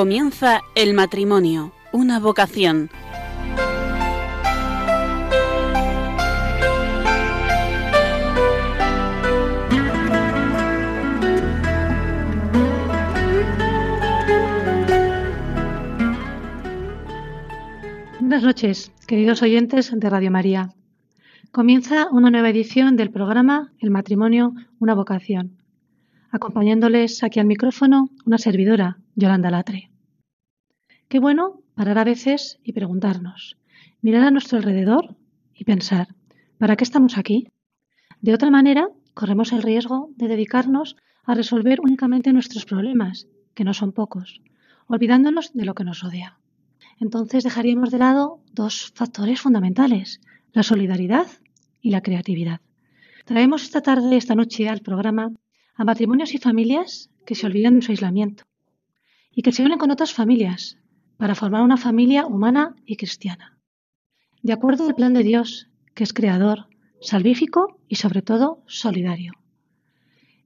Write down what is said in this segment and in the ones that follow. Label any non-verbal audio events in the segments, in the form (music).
Comienza el matrimonio, una vocación. Buenas noches, queridos oyentes de Radio María. Comienza una nueva edición del programa El matrimonio, una vocación. Acompañándoles aquí al micrófono una servidora, Yolanda Latre. Qué bueno parar a veces y preguntarnos, mirar a nuestro alrededor y pensar, ¿para qué estamos aquí? De otra manera, corremos el riesgo de dedicarnos a resolver únicamente nuestros problemas, que no son pocos, olvidándonos de lo que nos rodea. Entonces dejaríamos de lado dos factores fundamentales, la solidaridad y la creatividad. Traemos esta tarde, esta noche, al programa a matrimonios y familias que se olvidan de su aislamiento y que se unen con otras familias para formar una familia humana y cristiana. De acuerdo al plan de Dios, que es creador, salvífico y sobre todo solidario.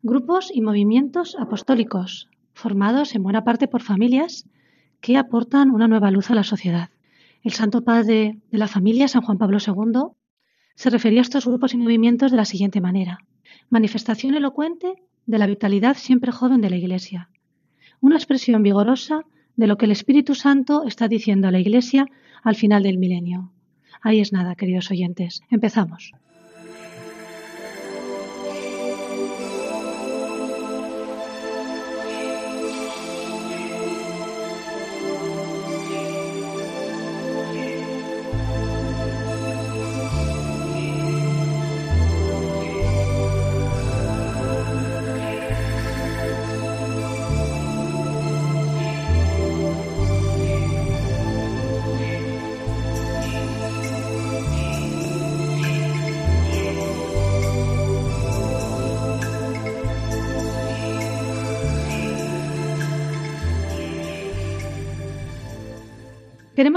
Grupos y movimientos apostólicos, formados en buena parte por familias que aportan una nueva luz a la sociedad. El Santo Padre de la familia, San Juan Pablo II, se refería a estos grupos y movimientos de la siguiente manera. Manifestación elocuente de la vitalidad siempre joven de la Iglesia. Una expresión vigorosa de lo que el Espíritu Santo está diciendo a la Iglesia al final del milenio. Ahí es nada, queridos oyentes. Empezamos.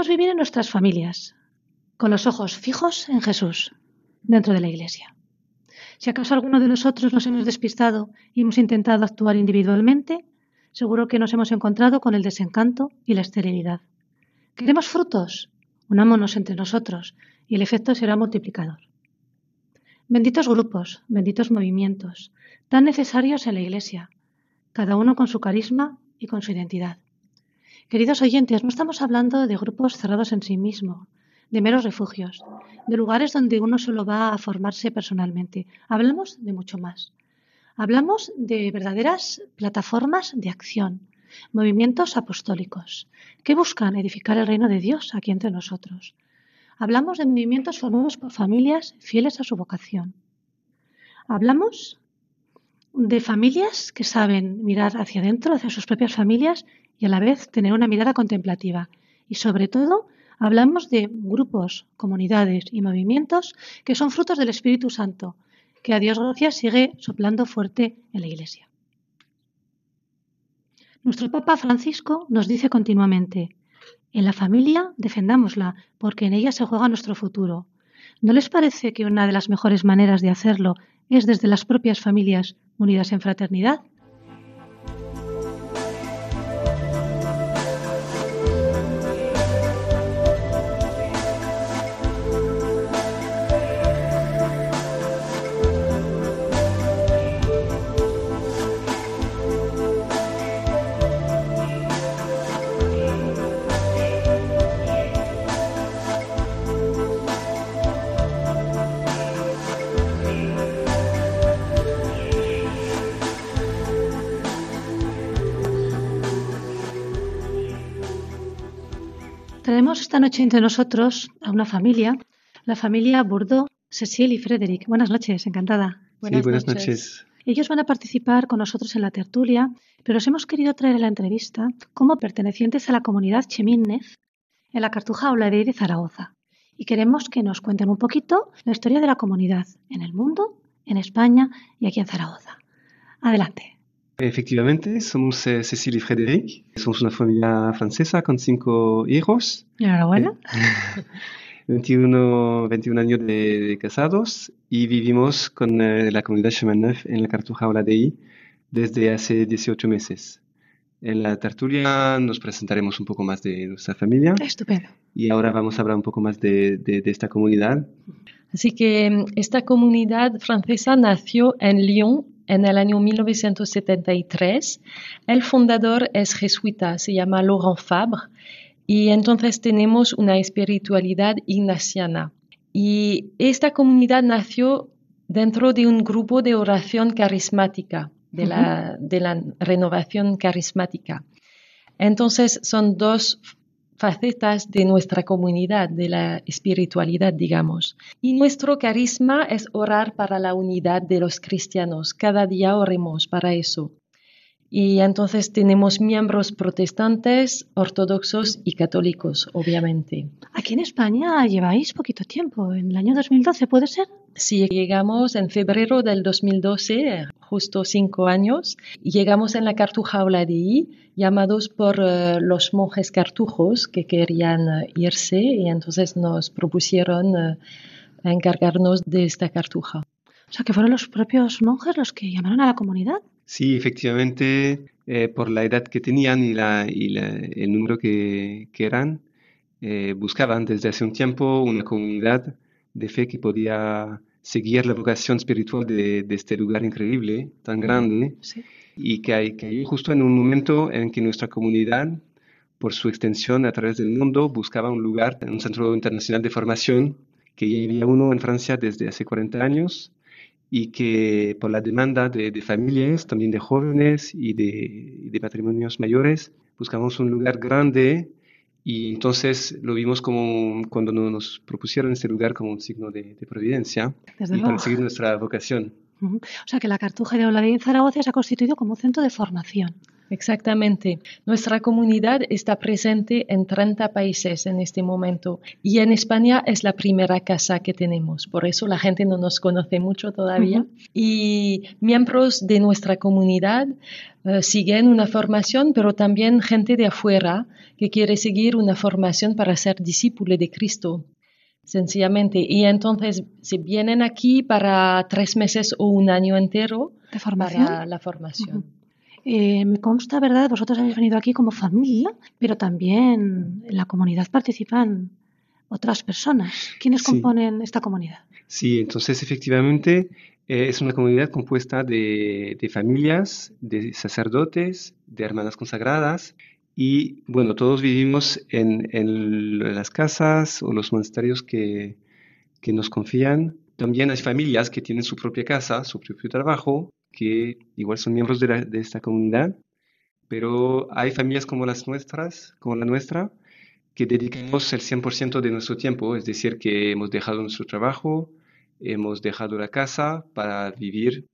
Vivir en nuestras familias, con los ojos fijos en Jesús, dentro de la Iglesia. Si acaso alguno de nosotros nos hemos despistado y hemos intentado actuar individualmente, seguro que nos hemos encontrado con el desencanto y la esterilidad. ¿Queremos frutos? Unámonos entre nosotros y el efecto será multiplicador. Benditos grupos, benditos movimientos, tan necesarios en la Iglesia, cada uno con su carisma y con su identidad. Queridos oyentes, no estamos hablando de grupos cerrados en sí mismo, de meros refugios, de lugares donde uno solo va a formarse personalmente. Hablamos de mucho más. Hablamos de verdaderas plataformas de acción, movimientos apostólicos, que buscan edificar el reino de Dios aquí entre nosotros. Hablamos de movimientos formados por familias fieles a su vocación. Hablamos de familias que saben mirar hacia adentro, hacia sus propias familias y a la vez tener una mirada contemplativa. Y sobre todo, hablamos de grupos, comunidades y movimientos que son frutos del Espíritu Santo, que a Dios gracias sigue soplando fuerte en la Iglesia. Nuestro Papa Francisco nos dice continuamente, en la familia defendámosla, porque en ella se juega nuestro futuro. ¿No les parece que una de las mejores maneras de hacerlo es desde las propias familias unidas en fraternidad? Traemos esta noche entre nosotros a una familia, la familia Bourdeau, Cecil y Frederick. Buenas noches, encantada. Buenas, sí, buenas noches. Ellos van a participar con nosotros en la tertulia, pero os hemos querido traer a la entrevista como pertenecientes a la comunidad Chemínez en la Cartuja Oladey de Zaragoza. Y queremos que nos cuenten un poquito la historia de la comunidad en el mundo, en España y aquí en Zaragoza. Adelante. Efectivamente, somos eh, Cecil y Frédéric. Somos una familia francesa con cinco hijos. Enhorabuena. 21, 21 años de, casados y vivimos con eh, la comunidad Chemin Neuf en la Cartuja Oladei desde hace 18 meses. En la tertulia nos presentaremos un poco más de nuestra familia. Estupendo. Y ahora vamos a hablar un poco más de, de, de esta comunidad. Así que mm, esta comunidad francesa nació en Lyon en el año 1973. El fundador es jesuita, se llama Laurent Fabre, y entonces tenemos una espiritualidad ignaciana. Y esta comunidad nació dentro de un grupo de oración carismática, de, la, de la renovación carismática. Entonces son dos facetas de nuestra comunidad, de la espiritualidad, digamos. Y nuestro carisma es orar para la unidad de los cristianos. Cada día oremos para eso. Y entonces tenemos miembros protestantes, ortodoxos y católicos, obviamente. Aquí en España lleváis poquito tiempo, en el año 2012, ¿puede ser? Sí, llegamos en febrero del 2012, justo cinco años, llegamos en la Cartuja Oladí, llamados por uh, los monjes cartujos que querían uh, irse, y entonces nos propusieron uh, encargarnos de esta cartuja. O sea, que fueron los propios monjes los que llamaron a la comunidad. Sí, efectivamente, eh, por la edad que tenían y, la, y la, el número que, que eran, eh, buscaban desde hace un tiempo una comunidad de fe que podía seguir la vocación espiritual de, de este lugar increíble, tan grande, Sí. y que hay, que hay justo en un momento en que nuestra comunidad, por su extensión a través del mundo, buscaba un lugar, un centro internacional de formación, que ya había uno en Francia desde hace 40 años, y que por la demanda de, de familias, también de jóvenes y de, de matrimonios mayores, buscamos un lugar grande y entonces lo vimos como cuando nos propusieron este lugar como un signo de, de providencia Desde y para seguir nuestra vocación. O sea, que la Cartuja de en Zaragoza se ha constituido como un centro de formación. Exactamente. Nuestra comunidad está presente en 30 países en este momento y en España es la primera casa que tenemos. Por eso la gente no nos conoce mucho todavía. Y miembros de nuestra comunidad eh, siguen una formación, pero también gente de afuera que quiere seguir una formación para ser discípulo de Cristo. Sencillamente. Y entonces se vienen aquí para tres meses o un año entero ¿De formación? para la formación. Eh, me consta, ¿verdad? Vosotros habéis venido aquí como familia, pero también en la comunidad participan otras personas. ¿Quiénes Sí. componen esta comunidad? Sí, entonces efectivamente eh, es una comunidad compuesta de, de familias, de sacerdotes, de hermanas consagradas y bueno, todos vivimos en, en las casas o los monasterios que, que nos confían. También hay familias que tienen su propia casa, su propio trabajo, que igual son miembros de, esta comunidad, pero hay familias como las nuestras, como la nuestra, que dedicamos el 100% de nuestro tiempo, es decir, que hemos dejado nuestro trabajo, hemos dejado la casa para vivir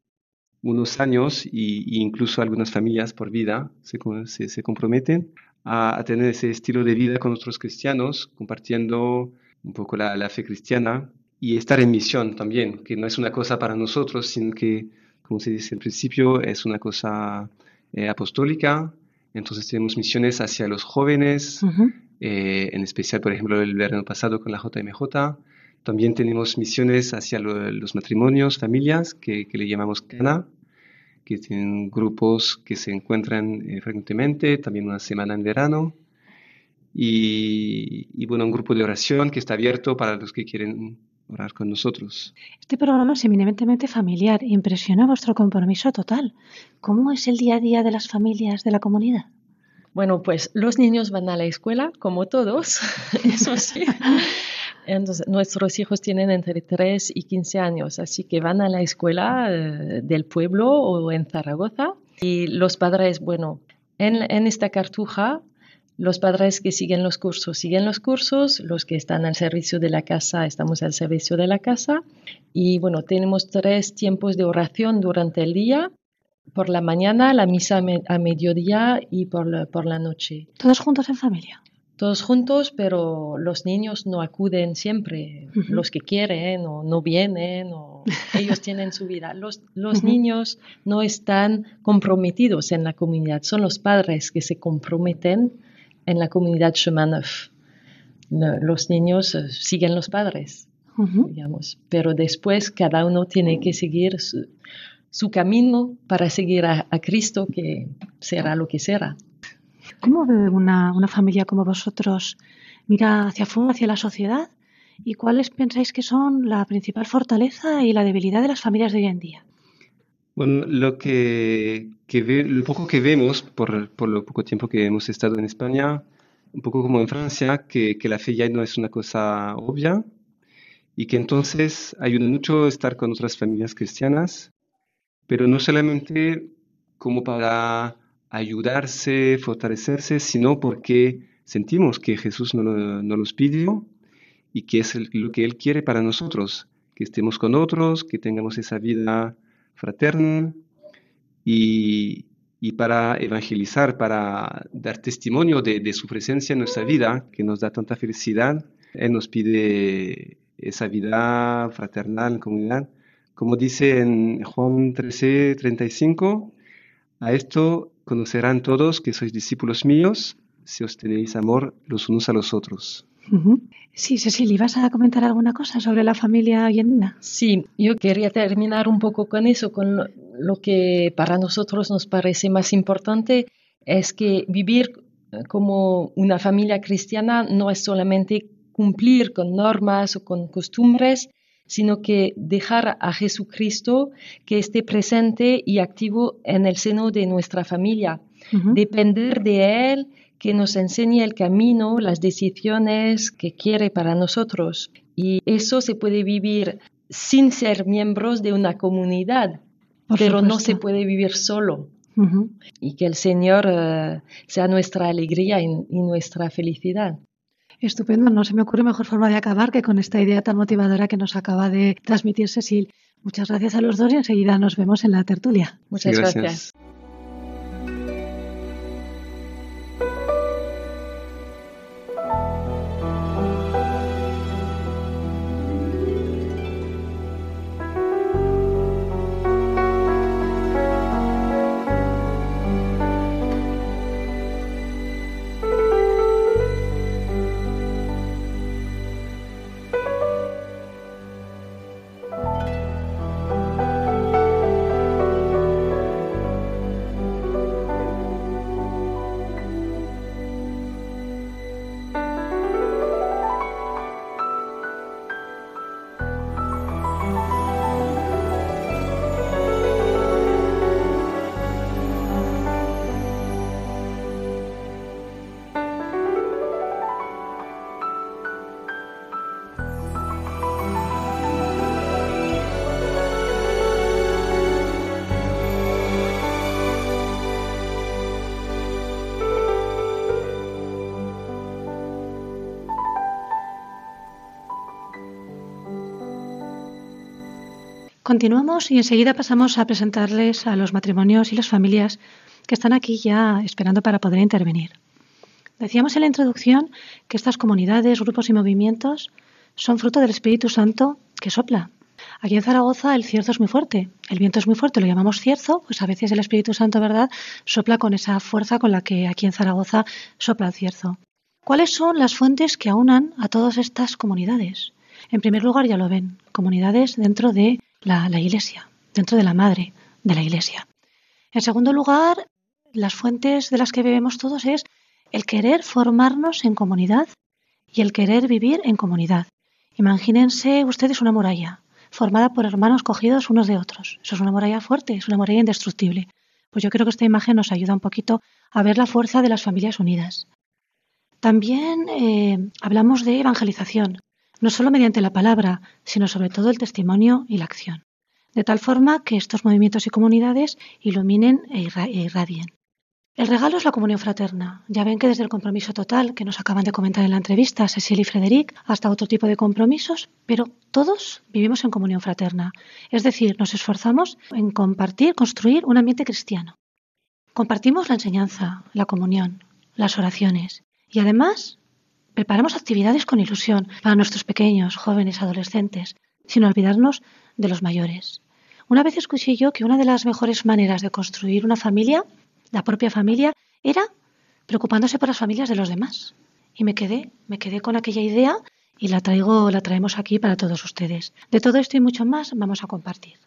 unos años y incluso algunas familias por vida se, co- se, se comprometen a, a tener ese estilo de vida con otros cristianos, compartiendo un poco la, la fe cristiana y estar en misión también, que no es una cosa para nosotros, sino que, como se dice al principio, es una cosa eh, apostólica. Entonces tenemos misiones hacia los jóvenes, Ujú. eh, en especial, por ejemplo, el verano pasado con la JMJ. También tenemos misiones hacia lo- los matrimonios, familias, que, que le llamamos CANA, que tienen grupos que se encuentran eh, frecuentemente, también una semana en verano. Y, y, bueno, un grupo de oración que está abierto para los que quieren orar con nosotros. Este programa es eminentemente familiar. Impresiona vuestro compromiso total. ¿Cómo es el día a día de las familias de la comunidad? Bueno, pues los niños van a la escuela, como todos, (laughs) eso sí. Entonces, nuestros hijos tienen entre 3 y 15 años, así que van a la escuela eh, del pueblo o en Zaragoza. Y los padres, bueno, en, en esta cartuja, los padres que siguen los cursos siguen los cursos, los que están al servicio de la casa estamos al servicio de la casa. Y bueno, tenemos tres tiempos de oración durante el día por la mañana, la misa a, me a mediodía y por la, por la, noche. ¿Todos juntos en familia? Todos juntos, pero los niños no acuden siempre, uh -huh. los que quieren o no vienen, o (laughs) ellos tienen su vida. Los, los uh -huh. niños no están comprometidos en la comunidad, son los padres que se comprometen en la comunidad Neuf. Los niños uh, siguen los padres, uh -huh. digamos, pero después cada uno tiene que seguir su, su camino para seguir a, a, Cristo, que será lo que será. ¿Cómo ve una, una familia como vosotros? ¿Mira hacia afuera, hacia la sociedad? ¿Y cuáles pensáis que son la principal fortaleza y la debilidad de las familias de hoy en día? Bueno, lo que, lo poco que vemos por, por lo poco tiempo que hemos estado en España, un poco como en Francia, que, la fe ya no es una cosa obvia y que entonces ayuda mucho estar con otras familias cristianas, pero no solamente como para ayudarse, fortalecerse, sino porque sentimos que Jesús nos, lo- nos los pidió y que es lo que Él quiere para nosotros, que estemos con otros, que tengamos esa vida fraterna y, y para evangelizar, para dar testimonio de, de su presencia en nuestra vida, que nos da tanta felicidad. Él nos pide esa vida fraternal en comunidad. Como dice en Juan 13, 35, a esto conocerán todos que sois discípulos míos si os tenéis amor los unos a los otros. Sí, Cecilia, ¿vas a comentar alguna cosa sobre la familia hoy en día? Sí, yo quería terminar un poco con eso, con lo, lo que para nosotros nos parece más importante, es que vivir eh, como una familia cristiana no es solamente cumplir con normas o con costumbres, sino que dejar a Jesucristo que esté presente y activo en el seno de nuestra familia. Ujú. Depender de Él, que nos enseñe el camino, las decisiones que quiere para nosotros. Y eso se puede vivir sin ser miembros de una comunidad, Por pero no se puede vivir solo. Y que el Señor eh, sea nuestra alegría y, y nuestra felicidad. Estupendo, no se me ocurre mejor forma de acabar que con esta idea tan motivadora que nos acaba de transmitir Cecil. Muchas gracias a los dos y enseguida nos vemos en la tertulia. Muchas Gracias. gracias. Continuamos y enseguida pasamos a presentarles a los matrimonios y las familias que están aquí ya esperando para poder intervenir. Decíamos en la introducción que estas comunidades, grupos y movimientos son fruto del Espíritu Santo que sopla. Aquí en Zaragoza el cierzo es muy fuerte, el viento es muy fuerte, lo llamamos cierzo, pues a veces el Espíritu Santo, ¿verdad?, sopla con esa fuerza con la que aquí en Zaragoza sopla el cierzo. ¿Cuáles son las fuentes que aunan a todas estas comunidades? En primer lugar, ya lo ven, comunidades dentro de la, Iglesia, dentro de la madre de la Iglesia. En segundo lugar, las fuentes de las que bebemos todos es el querer formarnos en comunidad y el querer vivir en comunidad. Imagínense ustedes una muralla formada por hermanos cogidos unos de otros. Eso es una muralla fuerte, es una muralla indestructible. Pues yo creo que esta imagen nos ayuda un poquito a ver la fuerza de las familias unidas. También eh, hablamos de evangelización, no solo mediante la palabra, sino sobre todo el testimonio y la acción, de tal forma que estos movimientos y comunidades iluminen e e irradien. El regalo es la comunión fraterna. Ya ven que desde el compromiso total que nos acaban de comentar en la entrevista Cecil y Frederic hasta otro tipo de compromisos, pero todos vivimos en comunión fraterna. Es decir, nos esforzamos en compartir, construir un ambiente cristiano. Compartimos la enseñanza, la comunión, las oraciones y además preparamos actividades con ilusión para nuestros pequeños, jóvenes, adolescentes, sin olvidarnos de los mayores. Una vez escuché yo que una de las mejores maneras de construir una familia la propia familia, era preocupándose por las familias de los demás. Y me quedé, me quedé con aquella idea y la traigo, la traemos aquí para todos ustedes. De todo esto y mucho más vamos a compartir.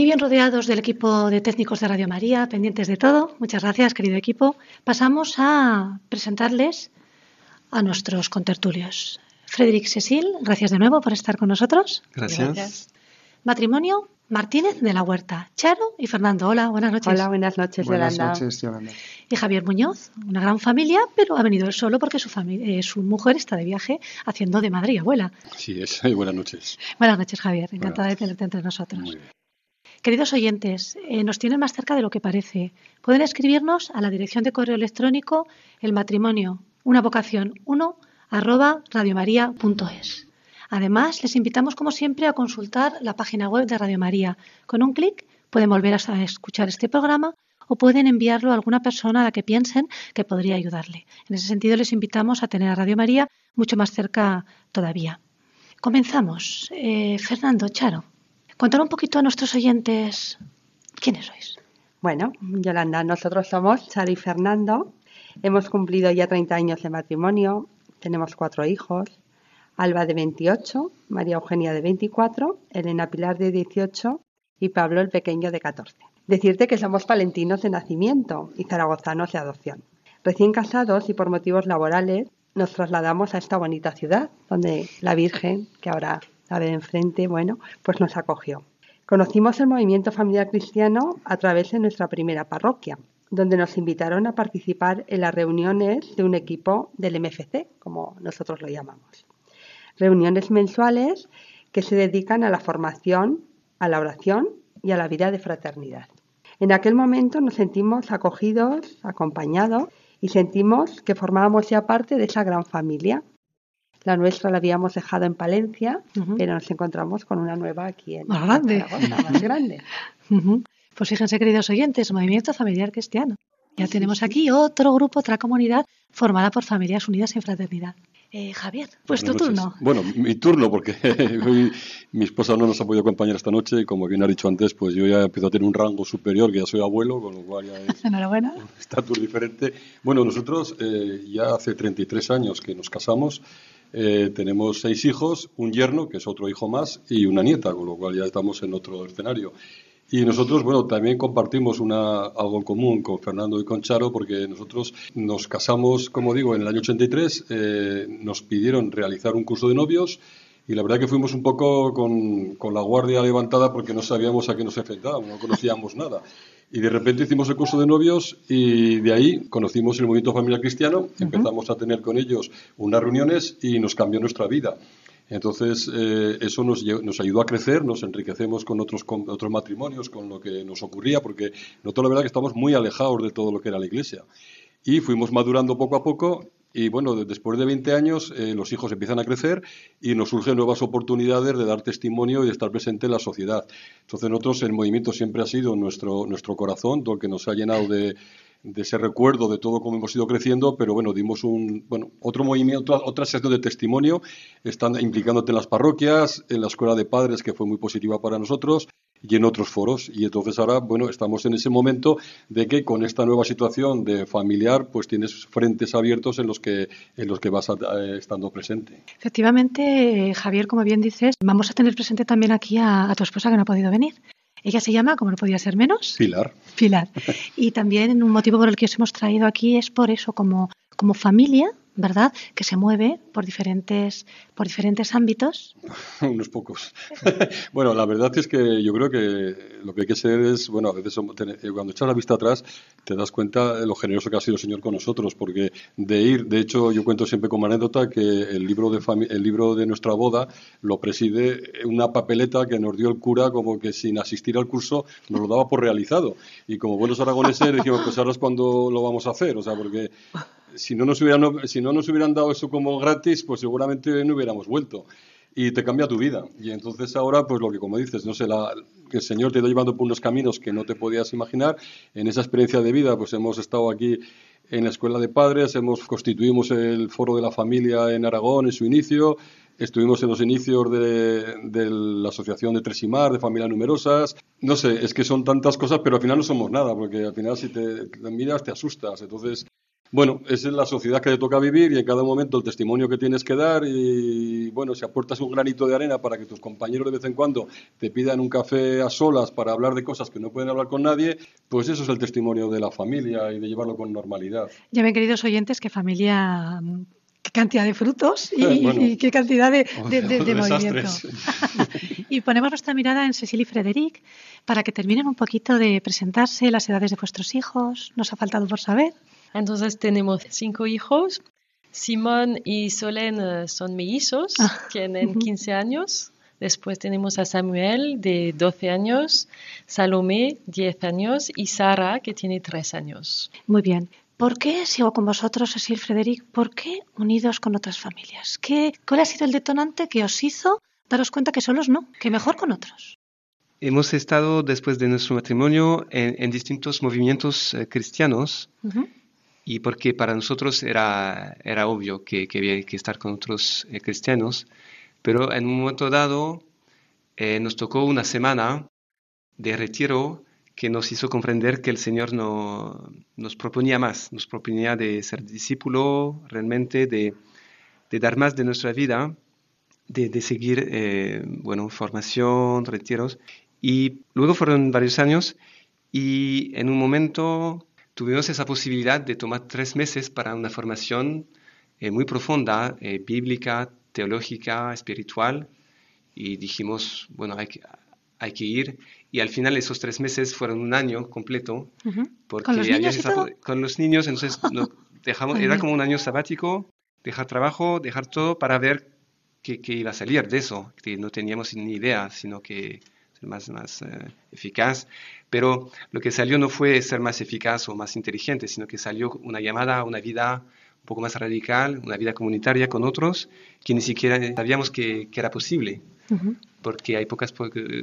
Aquí bien rodeados del equipo de técnicos de Radio María, pendientes de todo. Muchas gracias, querido equipo. Pasamos a presentarles a nuestros contertulios. Frederic Cecil, gracias de nuevo por estar con nosotros. Gracias. Matrimonio Martínez de la Huerta. Charo y Fernando. Hola, buenas noches. Hola, buenas noches, Buenas Yolanda. noches, Yolanda. Y Javier Muñoz, una gran familia, pero ha venido él solo porque su, eh, su mujer está de viaje haciendo de madre y abuela. Sí, es. (laughs) Buenas noches. Buenas noches, Javier. Encantada de tenerte entre nosotros. Muy bien. Queridos oyentes, eh, nos tienen más cerca de lo que parece. Pueden escribirnos a la dirección de correo electrónico el matrimonio, una vocación 1 arroba radiomaria.es. Además, les invitamos como siempre a consultar la página web de Radio María. Con un clic pueden volver a escuchar este programa o pueden enviarlo a alguna persona a la que piensen que podría ayudarle. En ese sentido, les invitamos a tener a Radio María mucho más cerca todavía. Comenzamos. Eh, Fernando, Charo, contar un poquito a nuestros oyentes quiénes sois. Bueno, Yolanda, nosotros somos Charo y Fernando. Hemos cumplido ya 30 años de matrimonio. Tenemos cuatro hijos. Alba de 28, María Eugenia de 24, Elena Pilar de 18 y Pablo el pequeño de 14. Decirte que somos palentinos de nacimiento y zaragozanos de adopción. Recién casados y por motivos laborales nos trasladamos a esta bonita ciudad donde la Virgen, que ahora la ve enfrente, bueno, pues nos acogió. Conocimos el movimiento familiar cristiano a través de nuestra primera parroquia, donde nos invitaron a participar en las reuniones de un equipo del MFC, como nosotros lo llamamos. Reuniones mensuales que se dedican a la formación, a la oración y a la vida de fraternidad. En aquel momento nos sentimos acogidos, acompañados y sentimos que formábamos ya parte de esa gran familia. La nuestra la habíamos dejado en Palencia, pero nos encontramos con una nueva aquí en Más grande. Zaragoza, más (laughs) grande. Pues fíjense, queridos oyentes, Movimiento Familiar Cristiano. Ya tenemos aquí otro grupo, otra comunidad formada por familias unidas en fraternidad. Eh, Javier, pues tu noches. turno. Bueno, mi turno, porque (laughs) hoy mi esposa no nos ha podido acompañar esta noche y como bien ha dicho antes, pues yo ya empiezo a tener un rango superior, que ya soy abuelo, con lo cual ya es (laughs) Enhorabuena. un estatus diferente. Bueno, nosotros eh, ya hace 33 años que nos casamos, eh, tenemos seis hijos, un yerno, que es otro hijo más, y una nieta, con lo cual ya estamos en otro escenario. Y nosotros, bueno, también compartimos una, algo en común con Fernando y con Charo, porque nosotros nos casamos, como digo, en el año 83, eh, nos pidieron realizar un curso de novios y la verdad que fuimos un poco con, con la guardia levantada porque no sabíamos a qué nos enfrentábamos, no conocíamos nada. Y de repente hicimos el curso de novios y de ahí conocimos el movimiento familiar cristiano, empezamos a tener con ellos unas reuniones y nos cambió nuestra vida. Entonces, eh, eso nos, nos ayudó a crecer, nos enriquecemos con otros, con otros matrimonios, con lo que nos ocurría, porque nosotros la verdad que estamos muy alejados de todo lo que era la iglesia. Y fuimos madurando poco a poco y bueno, de- después de 20 años eh, los hijos empiezan a crecer y nos surgen nuevas oportunidades de dar testimonio y de estar presente en la sociedad. Entonces nosotros el movimiento siempre ha sido nuestro, nuestro corazón, el que nos ha llenado de, de ese recuerdo de todo cómo hemos ido creciendo, pero bueno, dimos un, bueno, otro movimiento, otra, otra sección de testimonio, están implicándote en las parroquias, en la escuela de padres, que fue muy positiva para nosotros, y en otros foros. Y entonces ahora, bueno, estamos en ese momento de que con esta nueva situación de familiar, pues tienes frentes abiertos en los que, en los que vas a- eh, estando presente. Efectivamente, eh, Javier, como bien dices, vamos a tener presente también aquí a, a tu esposa que no ha podido venir. Ella se llama, como no podía ser menos, Pilar. Pilar. (laughs) Y también un motivo por el que os hemos traído aquí es por eso, como, como familia, ¿verdad? Que se mueve por diferentes, por diferentes ámbitos. (laughs) Unos pocos. (laughs) bueno, la verdad es que yo creo que lo que hay que ser es, bueno, a veces eh, cuando echas la vista atrás te das cuenta de lo generoso que ha sido el Señor con nosotros, porque de ir, de hecho, yo cuento siempre como anécdota que el libro de el libro de nuestra boda lo preside una papeleta que nos dio el cura como que sin asistir al curso nos lo daba por realizado. Y como buenos aragoneses (laughs) dijimos, pues ahora es cuando lo vamos a hacer, o sea, porque si no nos hubieran, dado eso como gratis, pues seguramente no hubiéramos vuelto. Y te cambia tu vida. Y entonces ahora, pues lo que como dices, no sé, que el Señor te ha llevando por unos caminos que no te podías imaginar. En esa experiencia de vida, pues hemos estado aquí en la Escuela de Padres, hemos constituimos el Foro de la Familia en Aragón en su inicio, estuvimos en los inicios de, de la Asociación de Tres y Mar, de Familias Numerosas. No sé, es que son tantas cosas, pero al final no somos nada, porque al final si te, te miras te asustas. Entonces, Bueno, es la sociedad que te toca vivir y en cada momento el testimonio que tienes que dar y bueno, si aportas un granito de arena para que tus compañeros de vez en cuando te pidan un café a solas para hablar de cosas que no pueden hablar con nadie, pues eso es el testimonio de la familia y de llevarlo con normalidad. Ya ven, queridos oyentes, que familia qué cantidad de frutos y, (laughs) qué cantidad de, de, (laughs) movimiento. (laughs) y ponemos nuestra mirada en Cecil y Frederic para que terminen un poquito de presentarse, las edades de vuestros hijos. Nos ha faltado por saber. Entonces tenemos cinco hijos. Simón y Solen eh, son mellizos, ah. tienen 15 años. Después tenemos a Samuel de 12 años, Salomé 10 años y Sara que tiene 3 años. Muy bien. ¿Por qué sigo con vosotros, Cecil Frederic? ¿Por qué unidos con otras familias? ¿Qué, ¿Cuál ha sido el detonante que os hizo daros cuenta que solos no, que mejor con otros? Hemos estado después de nuestro matrimonio en, distintos movimientos eh, cristianos y porque para nosotros era, era obvio que, que había que estar con otros eh, cristianos, pero en un momento dado eh, nos tocó una semana de retiro que nos hizo comprender que el Señor no, nos proponía más, nos proponía de ser discípulo realmente, de, de dar más de nuestra vida, de, de seguir, eh, bueno, formación, retiros. Y luego fueron varios años y en un momento tuvimos esa posibilidad de tomar tres meses para una formación eh, muy profunda, eh, bíblica, teológica, espiritual, y dijimos, bueno, hay que, hay que ir. Y al final esos tres meses fueron un año completo, porque ¿Con los niños, con los niños entonces (laughs) dejamos, era como un año sabático, dejar trabajo, dejar todo para ver qué, qué iba a salir de eso, que no teníamos ni idea, sino que más, más eh, eficaz. Pero lo que salió no fue ser más eficaz o más inteligente, sino que salió una llamada a una vida un poco más radical, una vida comunitaria con otros que ni siquiera sabíamos que, que era posible. Porque hay pocas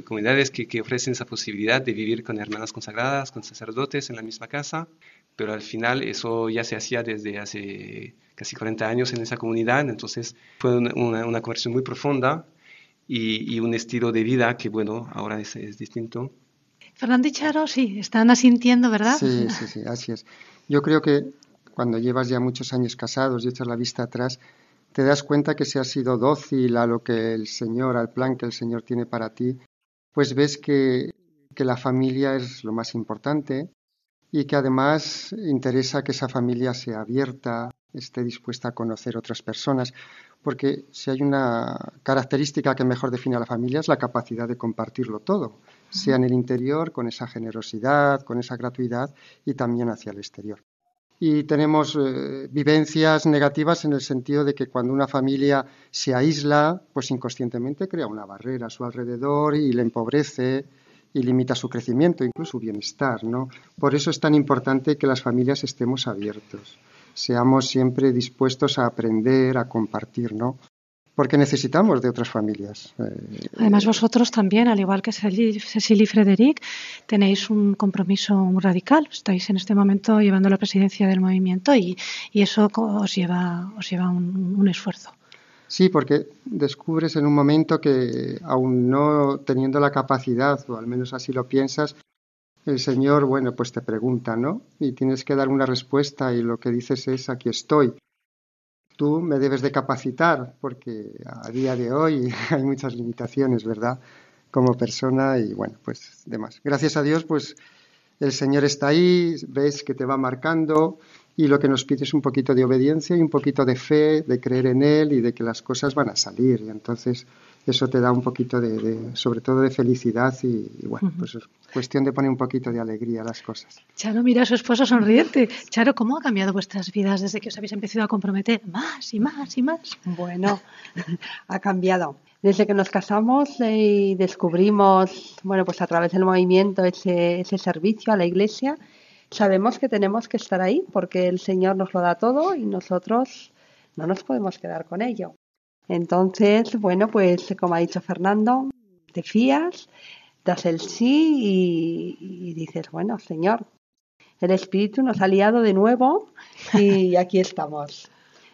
comunidades que, que, ofrecen esa posibilidad de vivir con hermanas consagradas, con sacerdotes en la misma casa, pero al final eso ya se hacía desde hace casi 40 años en esa comunidad, entonces fue una, una conversión muy profunda y, un estilo de vida que, bueno, ahora es, es distinto. Fernando y Charo, sí, están asintiendo, ¿verdad? Sí, sí, sí, así es. Yo creo que cuando llevas ya muchos años casados y echas la vista atrás, te das cuenta que si has sido dócil a lo que el Señor, al plan que el Señor tiene para ti, pues ves que, que la familia es lo más importante y que además interesa que esa familia sea abierta, esté dispuesta a conocer otras personas, porque si hay una característica que mejor define a la familia es la capacidad de compartirlo todo, sea en el interior, con esa generosidad, con esa gratuidad y también hacia el exterior. Y tenemos eh, vivencias negativas en el sentido de que cuando una familia se aísla, pues inconscientemente crea una barrera a su alrededor y le empobrece y limita su crecimiento, incluso su bienestar, ¿no? Por eso es tan importante que las familias estemos abiertos seamos siempre dispuestos a aprender, a compartir, ¿no? Porque necesitamos de otras familias. Eh, Además, vosotros también, al igual que Cecil y Frederic, tenéis un compromiso muy radical. Estáis en este momento llevando la presidencia del movimiento y, eso os lleva, os lleva un, un esfuerzo. Sí, porque descubres en un momento que, aún no teniendo la capacidad, o al menos así lo piensas, el Señor, bueno, pues te pregunta, ¿no? Y tienes que dar una respuesta y lo que dices es, aquí estoy. Tú me debes de capacitar porque a día de hoy (laughs) hay muchas limitaciones, ¿verdad? Como persona y bueno, pues demás. Gracias a Dios, pues el Señor está ahí, ves que te va marcando y lo que nos pide es un poquito de obediencia y un poquito de fe, de creer en Él y de que las cosas van a salir. Y entonces eso te da un poquito de, sobre todo de felicidad y, bueno, pues es cuestión de poner un poquito de alegría a las cosas. Charo, mira a su esposo sonriente. Charo, ¿cómo ha cambiado vuestras vidas desde que os habéis empezado a comprometer más y más y más? Bueno, (laughs) ha cambiado. Desde que nos casamos y descubrimos, bueno, pues a través del movimiento ese, ese servicio a la iglesia, sabemos que tenemos que estar ahí porque el Señor nos lo da todo y nosotros no nos podemos quedar con ello. Entonces, bueno, pues como ha dicho Fernando, te fías, das el sí y, dices, bueno, Señor, el Espíritu nos ha liado de nuevo y (laughs) aquí estamos.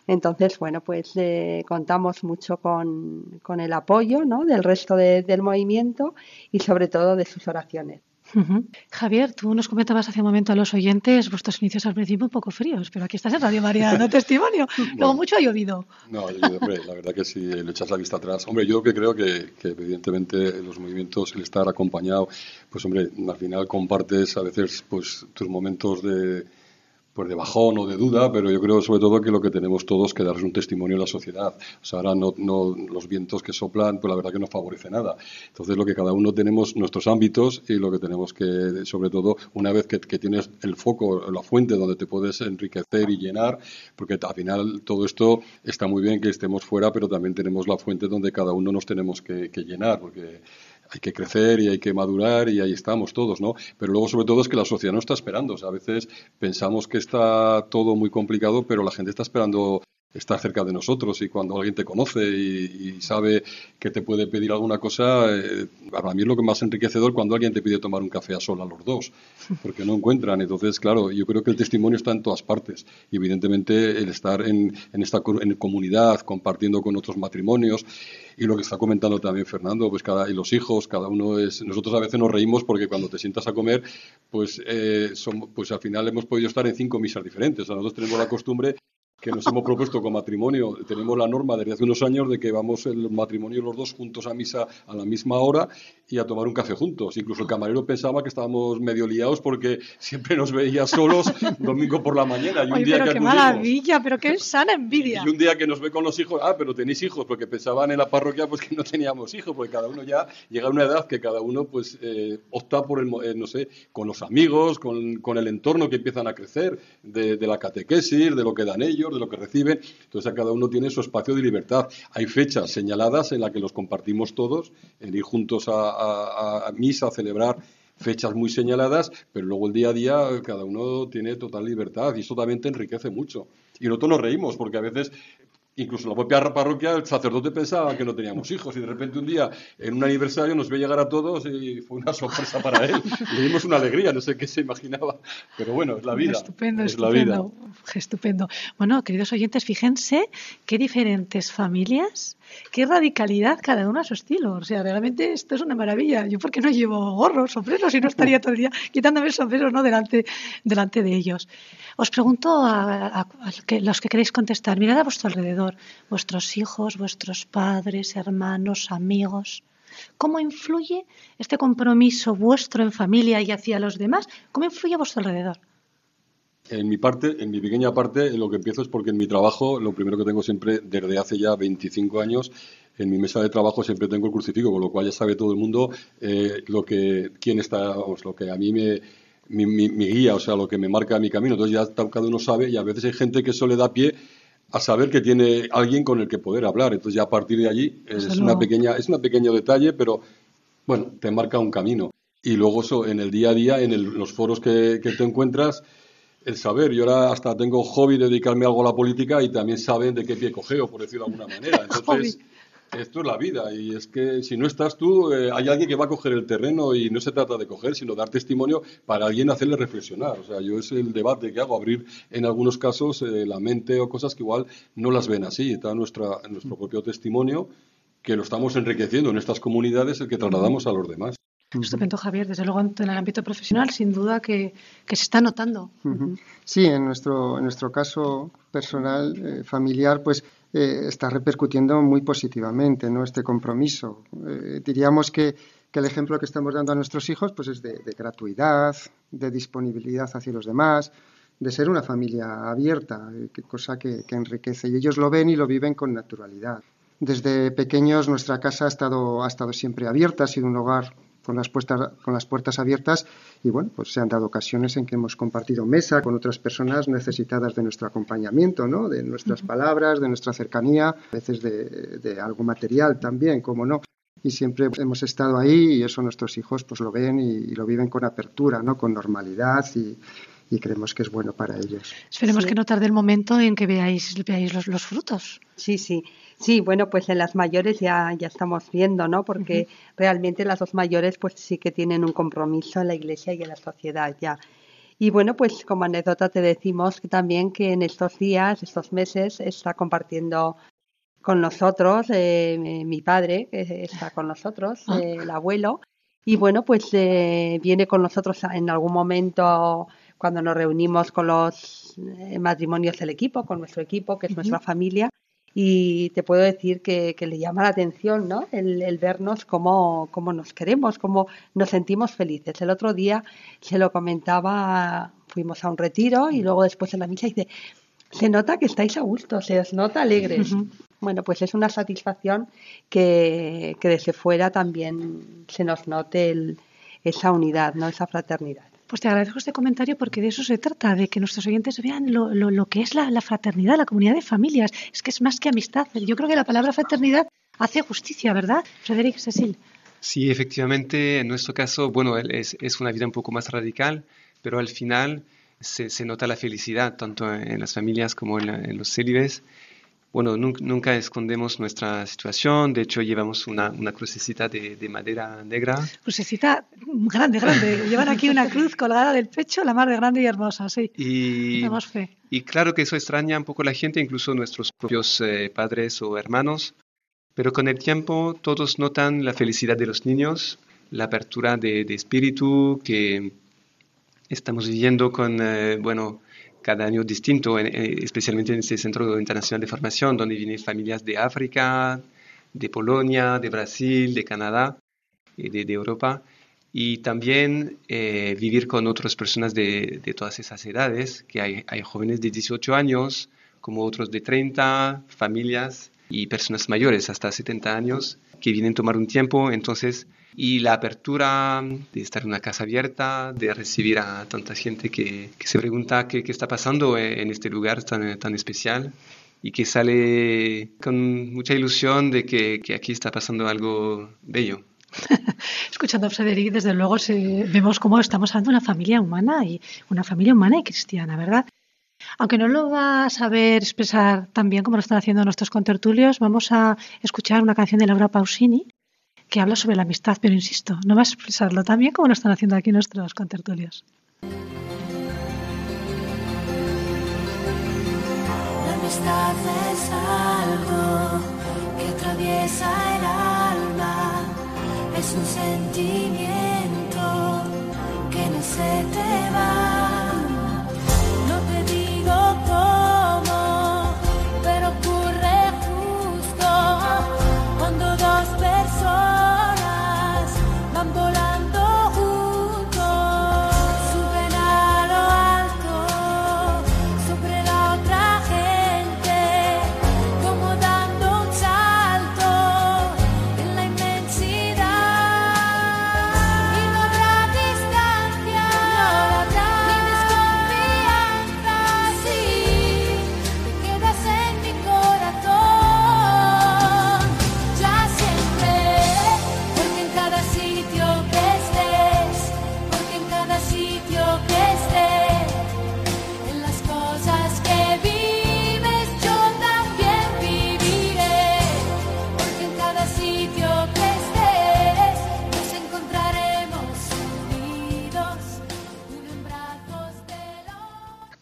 Entonces, bueno, pues eh, contamos mucho con, el apoyo ¿no? del resto del movimiento y sobre todo de sus oraciones. Javier, tú nos comentabas hace un momento a los oyentes vuestros inicios al principio un poco fríos, pero aquí estás en Radio María dando (laughs) testimonio. Luego mucho ha llovido. No, hombre, la verdad que si le echas la vista atrás. Hombre, yo que creo que, que evidentemente los movimientos, el estar acompañado, pues hombre, al final compartes a veces pues tus momentos de pues de bajón o de duda, pero yo creo sobre todo que lo que tenemos todos que dar es un testimonio a la sociedad. O sea, ahora no, no, los vientos que soplan, pues la verdad que no favorece nada. Entonces, lo que cada uno tenemos nuestros ámbitos y lo que tenemos que, sobre todo, una vez que, que tienes el foco, la fuente donde te puedes enriquecer y llenar, porque al final todo esto está muy bien que estemos fuera, pero también tenemos la fuente donde cada uno nos tenemos que, que llenar, porque hay que crecer y hay que madurar y ahí estamos todos, ¿no? Pero luego sobre todo es que la sociedad no está esperando. O sea, a veces pensamos que está todo muy complicado, pero la gente está esperando estar cerca de nosotros y cuando alguien te conoce y, sabe que te puede pedir alguna cosa, eh, para mí es lo que más enriquecedor cuando alguien te pide tomar un café a sol a los dos, porque no encuentran. Entonces, claro, yo creo que el testimonio está en todas partes y evidentemente el estar en, en esta en comunidad, compartiendo con otros matrimonios y lo que está comentando también Fernando, pues cada, y los hijos, cada uno es, nosotros a veces nos reímos porque cuando te sientas a comer, pues, eh, son, pues al final hemos podido estar en cinco misas diferentes. O sea, nosotros tenemos la costumbre que nos hemos propuesto con matrimonio. Tenemos la norma desde hace unos años de que vamos el matrimonio los dos juntos a misa a la misma hora y a tomar un café juntos. Incluso el camarero pensaba que estábamos medio liados porque siempre nos veía solos domingo por la mañana. Y un día pero qué maravilla, pero qué sana envidia. Y un día que nos ve con los hijos, ah, pero tenéis hijos, porque pensaban en la parroquia pues que no teníamos hijos, porque cada uno ya llega a una edad que cada uno pues eh, opta por el, eh, no sé, con los amigos, con, con, el entorno que empiezan a crecer, de, de la catequesis, de lo que dan ellos, de lo que reciben. Entonces, a cada uno tiene su espacio de libertad. Hay fechas señaladas en las que los compartimos todos, en ir juntos a, misa, a celebrar fechas muy señaladas, pero luego el día a día cada uno tiene total libertad y eso también te enriquece mucho. Y nosotros nos reímos porque a veces Incluso la propia parroquia el sacerdote pensaba que no teníamos hijos y de repente un día en un aniversario nos ve llegar a todos y fue una sorpresa para él. Le dimos una alegría, no sé qué se imaginaba, pero bueno, es la vida. Estupendo, es La vida. Estupendo. Bueno, queridos oyentes, fíjense qué diferentes familias, qué radicalidad cada uno a su estilo. O sea, realmente esto es una maravilla. Yo porque no llevo gorros, sombreros y no estaría todo el día quitándome sombreros ¿no? delante, delante de ellos. Os pregunto a, los que queréis contestar, mirad a vuestro alrededor, vuestros hijos, vuestros padres, hermanos, amigos. ¿Cómo influye este compromiso vuestro en familia y hacia los demás? ¿Cómo influye a vuestro alrededor? En mi parte, en mi pequeña parte, lo que empiezo es porque en mi trabajo, lo primero que tengo siempre, desde hace ya 25 años, en mi mesa de trabajo siempre tengo el crucifijo, con lo cual ya sabe todo el mundo eh, lo que, quién está, lo que a mí me, mi, mi, guía, o sea, lo que me marca mi camino. Entonces ya cada uno sabe y a veces hay gente que eso le da pie a saber que tiene alguien con el que poder hablar. Entonces ya a partir de allí es una pequeña, es un pequeño detalle, pero bueno, te marca un camino. Y luego eso en el día a día, en los foros que, que te encuentras, el saber. Yo ahora hasta tengo hobby de dedicarme algo a la política y también saben de qué pie cogeo, por decirlo de alguna manera. (laughs) Entonces, esto es la vida y es que si no estás tú, eh, hay alguien que va a coger el terreno y no se trata de coger, sino dar testimonio para alguien hacerle reflexionar. O sea, yo es el debate que hago, abrir en algunos casos eh, la mente o cosas que igual no las ven así. Está nuestra, nuestro propio testimonio que lo estamos enriqueciendo en estas comunidades, el que trasladamos a los demás. Estupendo, Javier. Desde luego, en el ámbito profesional, sin duda que, se está notando. Sí, en nuestro, en nuestro caso personal, eh, familiar, pues eh, está repercutiendo muy positivamente ¿no? este compromiso. Eh, diríamos que, el ejemplo que estamos dando a nuestros hijos pues es de, gratuidad, de disponibilidad hacia los demás, de ser una familia abierta, cosa que, que enriquece. Y ellos lo ven y lo viven con naturalidad. Desde pequeños nuestra casa ha estado, ha estado siempre abierta, ha sido un hogar con las, puertas, con las puertas abiertas y bueno, pues se han dado ocasiones en que hemos compartido mesa con otras personas necesitadas de nuestro acompañamiento, ¿no? de nuestras palabras, de nuestra cercanía, a veces de, algo material también, como no. Y siempre hemos estado ahí y eso nuestros hijos pues lo ven y, lo viven con apertura, ¿no? con normalidad y, creemos que es bueno para ellos. Esperemos que no tarde el momento en que veáis, veáis los, los frutos. Sí, sí. Sí, bueno, pues en las mayores ya, ya estamos viendo, ¿no? Porque realmente las dos mayores pues sí que tienen un compromiso en la iglesia y en la sociedad ya. Y bueno, pues como anécdota te decimos que también que en estos días, estos meses, está compartiendo con nosotros eh, mi padre, que está con nosotros, ah. eh, el abuelo, Y bueno, pues eh, viene con nosotros en algún momento cuando nos reunimos con los eh, matrimonios del equipo, con nuestro equipo, que es nuestra familia, y te puedo decir que, le llama la atención ¿no? el, vernos cómo, cómo, nos queremos, cómo nos sentimos felices. El otro día se lo comentaba, fuimos a un retiro y luego después en la misa dice, se nota que estáis a gusto, se os nota alegres. Bueno, pues es una satisfacción que, que desde fuera también se nos note esa unidad, ¿no? esa fraternidad. Pues te agradezco este comentario porque de eso se trata, de que nuestros oyentes vean lo, lo, que es la, la, fraternidad, la comunidad de familias. Es que es más que amistad. Yo creo que la palabra fraternidad hace justicia, ¿verdad, Frederic Cecil? Sí, efectivamente, en nuestro caso, bueno, es, es una vida un poco más radical, pero al final se, se nota la felicidad, tanto en las familias como en, en los célibes bueno, nunca, escondemos nuestra situación, de hecho llevamos una, una crucecita de, madera negra. Crucecita grande, grande. (laughs) Llevan aquí una cruz colgada del pecho, la más de grande y hermosa, sí. Y, fe. y claro que eso extraña un poco a la gente, incluso nuestros propios eh, padres o hermanos, pero con el tiempo todos notan la felicidad de los niños, la apertura de, espíritu que estamos viviendo con, eh, bueno, cada año distinto, especialmente en este Centro Internacional de Formación, donde vienen familias de África, de Polonia, de Brasil, de Canadá, y de, Europa, y también eh, vivir con otras personas de, todas esas edades, que hay, hay, jóvenes de 18 años, como otros de 30, familias y personas mayores hasta 70 años, que vienen a tomar un tiempo, entonces y la apertura de estar en una casa abierta, de recibir a tanta gente que, se pregunta qué, está pasando en este lugar tan, tan especial y que sale con mucha ilusión de que, aquí está pasando algo bello. (laughs) Escuchando a Frederic, desde luego vemos cómo estamos hablando de una familia humana y una familia humana y cristiana, ¿verdad? Aunque no lo va a saber expresar tan bien como lo están haciendo nuestros contertulios, vamos a escuchar una canción de Laura Pausini que habla sobre la amistad, pero insisto, no vas a expresarlo tan bien como lo están haciendo aquí nuestros contertulios. La amistad es algo que atraviesa el alma, es un sentimiento que no se te va.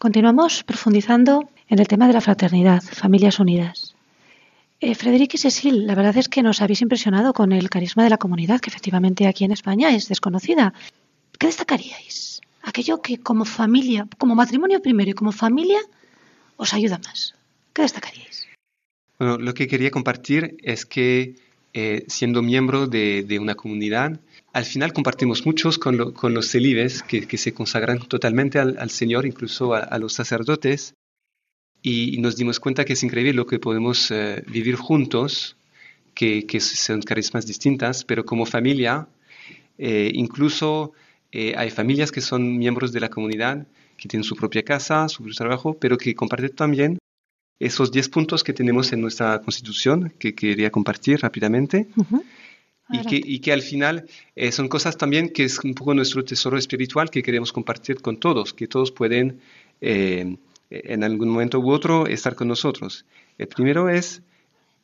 Continuamos profundizando en el tema de la fraternidad, familias unidas. Eh, Frederic y Cecil, la verdad es que nos habéis impresionado con el carisma de la comunidad, que efectivamente aquí en España es desconocida. ¿Qué destacaríais? Aquello que como familia, como matrimonio primero y como familia, os ayuda más. ¿Qué destacaríais? Bueno, lo que quería compartir es que eh, siendo miembro de, de una comunidad, al final compartimos muchos con, los celibes que, se consagran totalmente al, Señor, incluso a, los sacerdotes, y, nos dimos cuenta que es increíble lo que podemos eh, vivir juntos, que, son carismas distintas, pero como familia, eh, incluso eh, hay familias que son miembros de la comunidad, que tienen su propia casa, su propio trabajo, pero que comparten también esos 10 puntos que tenemos en nuestra constitución, que quería compartir rápidamente y que, al final eh, son cosas también que es un poco nuestro tesoro espiritual que queremos compartir con todos, que todos pueden eh, en algún momento u otro estar con nosotros. El primero es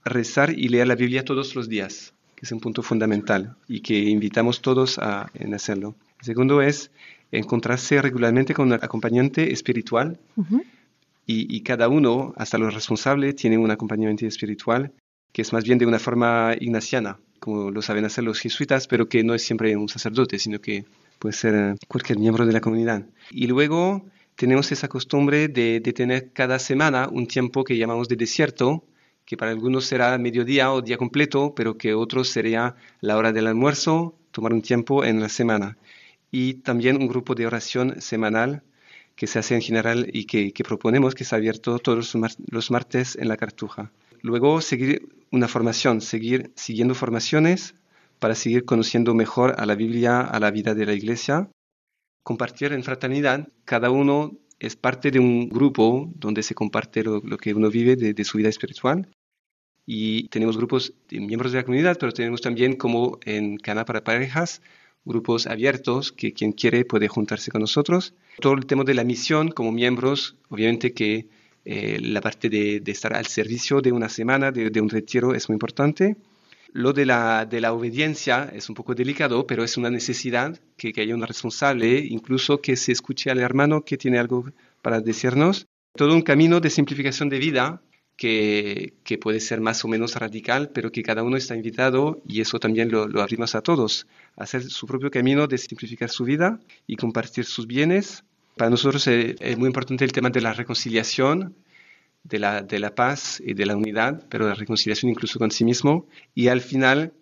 rezar y leer la Biblia todos los días, que es un punto fundamental y que invitamos todos a en hacerlo. El segundo es encontrarse regularmente con un acompañante espiritual y, y, cada uno, hasta los responsables, tiene un acompañamiento espiritual que es más bien de una forma ignaciana como lo saben hacer los jesuitas, pero que no es siempre un sacerdote, sino que puede ser eh, cualquier miembro de la comunidad. Y luego tenemos esa costumbre de, de tener cada semana un tiempo que llamamos de desierto, que para algunos será mediodía o día completo, pero que otros sería la hora del almuerzo, tomar un tiempo en la semana. Y también un grupo de oración semanal que se hace en general y que, proponemos que sea abierto todos los martes en la Cartuja. Luego seguir una formación, seguir siguiendo formaciones para seguir conociendo mejor a la Biblia, a la vida de la Iglesia, compartir en fraternidad, cada uno es parte de un grupo donde se comparte lo, lo que uno vive de, de su vida espiritual y tenemos grupos de miembros de la comunidad, pero tenemos también como en Cana para parejas, grupos abiertos que quien quiere puede juntarse con nosotros. Todo el tema de la misión como miembros, obviamente que eh, la parte de, estar al servicio de una semana, de, un retiro, es muy importante. Lo de la, de la obediencia es un poco delicado, pero es una necesidad que, que haya un responsable, incluso que se escuche al hermano que tiene algo para decirnos. Todo un camino de simplificación de vida que, que puede ser más o menos radical, pero que cada uno está invitado, y eso también lo, lo abrimos a todos, hacer su propio camino de simplificar su vida y compartir sus bienes. Para nosotros es, es muy importante el tema de la reconciliación, de la, de la paz y de la unidad, pero la reconciliación incluso con sí mismo. Y al final,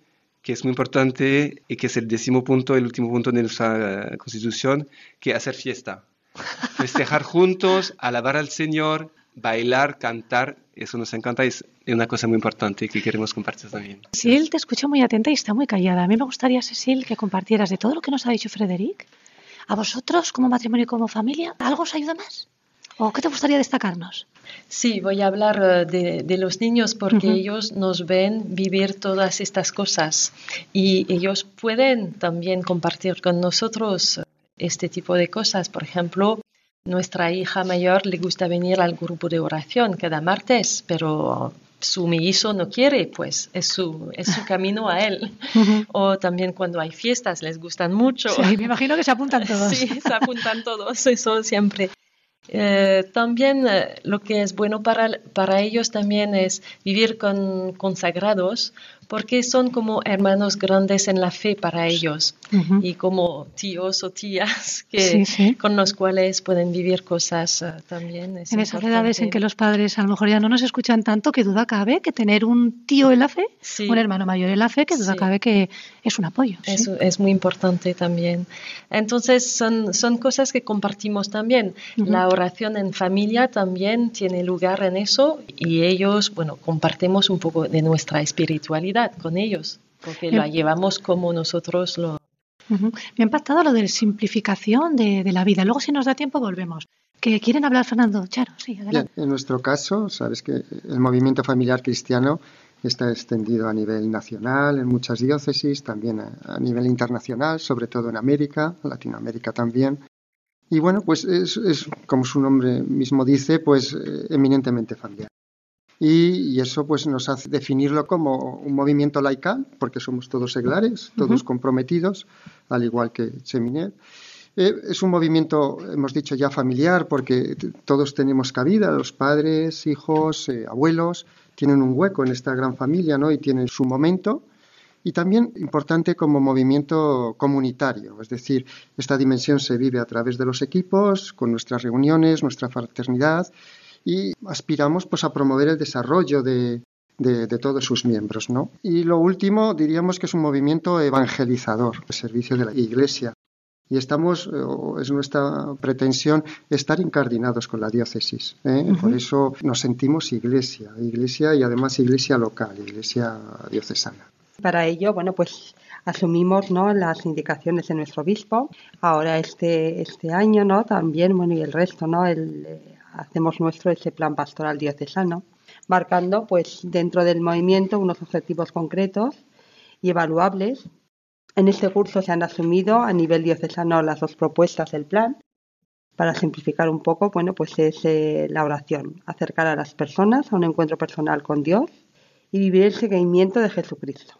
que es muy importante y que es el décimo punto, el último punto de nuestra eh, constitución, que hacer fiesta. (laughs) Festejar juntos, alabar al Señor, bailar, cantar, eso nos encanta y es una cosa muy importante que queremos compartir también. Cecil te escucha muy atenta y está muy callada. A mí me gustaría, Cecil, que compartieras de todo lo que nos ha dicho Frederic. ¿A vosotros, como matrimonio y como familia, algo os ayuda más? ¿O qué te gustaría destacarnos? Sí, voy a hablar eh, de, de los niños porque ellos nos ven vivir todas estas cosas y ellos pueden también compartir con nosotros este tipo de cosas. Por ejemplo, nuestra hija mayor le gusta venir al grupo de oración cada martes, pero su mellizo no quiere, pues es su, es su camino a él. (laughs) O también cuando hay fiestas les gustan mucho. Sí, me imagino que se apuntan (laughs) todos. Sí, se apuntan todos, eso siempre. Eh, también eh, lo que es bueno para, para ellos también es vivir con consagrados, porque son como hermanos grandes en la fe para ellos y como tíos o tías (laughs) que, Sí, sí. con los cuales pueden vivir cosas eh, también. Es En esas importante. edades en que los padres a lo mejor ya no nos escuchan tanto, que duda cabe que tener un tío en la fe, Sí. un hermano mayor en la fe, que duda cabe que es un apoyo. Eso es muy importante también. Entonces, son, son cosas que compartimos también. La oración en familia también tiene lugar en eso y ellos, bueno, compartimos un poco de nuestra espiritualidad con ellos, porque Bien. la llevamos como nosotros lo... Ujú. Me ha impactado lo de simplificación de, de la vida. Luego, si nos da tiempo, volvemos. ¿Que quieren hablar, Fernando? Charo, sí, Bien, adelante. en nuestro caso, sabes que el movimiento familiar cristiano está extendido a nivel nacional, en muchas diócesis, también a, a nivel internacional, sobre todo en América, Latinoamérica también. Y bueno, pues es, es, como su nombre mismo dice, pues eh, eminentemente familiar. Y, y eso pues nos hace definirlo como un movimiento laical, porque somos todos seglares, todos comprometidos, al igual que Cheminet. Eh, es un movimiento, hemos dicho ya, familiar, porque todos tenemos cabida, los padres, hijos, eh, abuelos, tienen un hueco en esta gran familia, ¿no? Y tienen su momento. Y también importante como movimiento comunitario, es decir, esta dimensión se vive a través de los equipos, con nuestras reuniones, nuestra fraternidad, y aspiramos pues a promover el desarrollo de, de, de todos sus miembros, ¿no? Y lo último, diríamos que es un movimiento evangelizador, servicio de la Iglesia. Y estamos, eh, o es nuestra pretensión, estar incardinados con la diócesis. ¿eh? Ujú. Por eso nos sentimos iglesia, iglesia y además iglesia local, iglesia diocesana. Para ello, bueno, pues asumimos ¿no? las indicaciones de nuestro obispo. Ahora este, este año, ¿no? También, bueno, y el resto, ¿no? El, eh, hacemos nuestro ese plan pastoral diocesano, marcando, pues, dentro del movimiento unos objetivos concretos y evaluables. En este curso se han asumido a nivel diocesano las dos propuestas del plan. Para simplificar un poco, bueno, pues es eh, la oración, acercar a las personas a un encuentro personal con Dios y vivir el seguimiento de Jesucristo.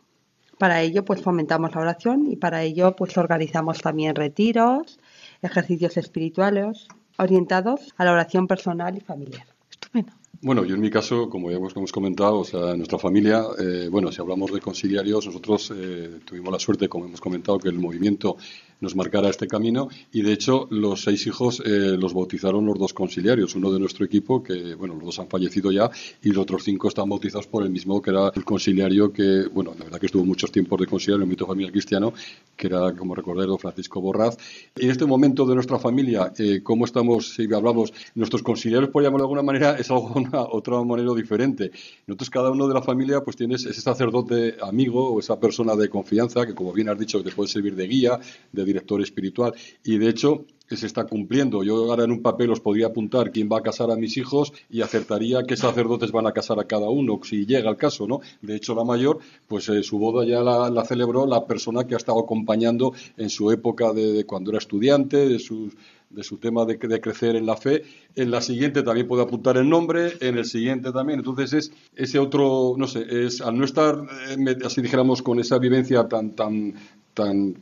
Para ello, pues fomentamos la oración y para ello, pues organizamos también retiros, ejercicios espirituales orientados a la oración personal y familiar. Estupendo. Bueno, yo en mi caso, como ya hemos, comentado, o sea, en nuestra familia, eh, bueno, si hablamos de conciliarios, nosotros eh, tuvimos la suerte, como hemos comentado, que el movimiento nos marcara este camino. Y de hecho los seis hijos eh, los bautizaron los dos conciliarios, uno de nuestro equipo que bueno los dos han fallecido ya y los otros cinco están bautizados por el mismo que era el conciliario que bueno la verdad que estuvo muchos tiempos de conciliario en mito familiar cristiano que era como recordáis don Francisco Borraz. En este momento de nuestra familia eh, cómo estamos si hablamos nuestros conciliarios por llamarlo de alguna manera es algo (laughs) una otra manera diferente nosotros cada uno de la familia pues tienes ese sacerdote amigo o esa persona de confianza que como bien has dicho te puede servir de guía de director espiritual. Y de hecho, se está cumpliendo. Yo ahora en un papel os podría apuntar quién va a casar a mis hijos y acertaría qué sacerdotes van a casar a cada uno, si llega el caso, ¿no? De hecho, la mayor, pues eh, su boda ya la, celebró la persona que ha estado acompañando en su época de, cuando era estudiante, de su, de su tema de, de, crecer en la fe. En la siguiente también puede apuntar el nombre, en el siguiente también. Entonces es ese otro, no sé, es al no estar, eh, así dijéramos, con esa vivencia tan, tan, tan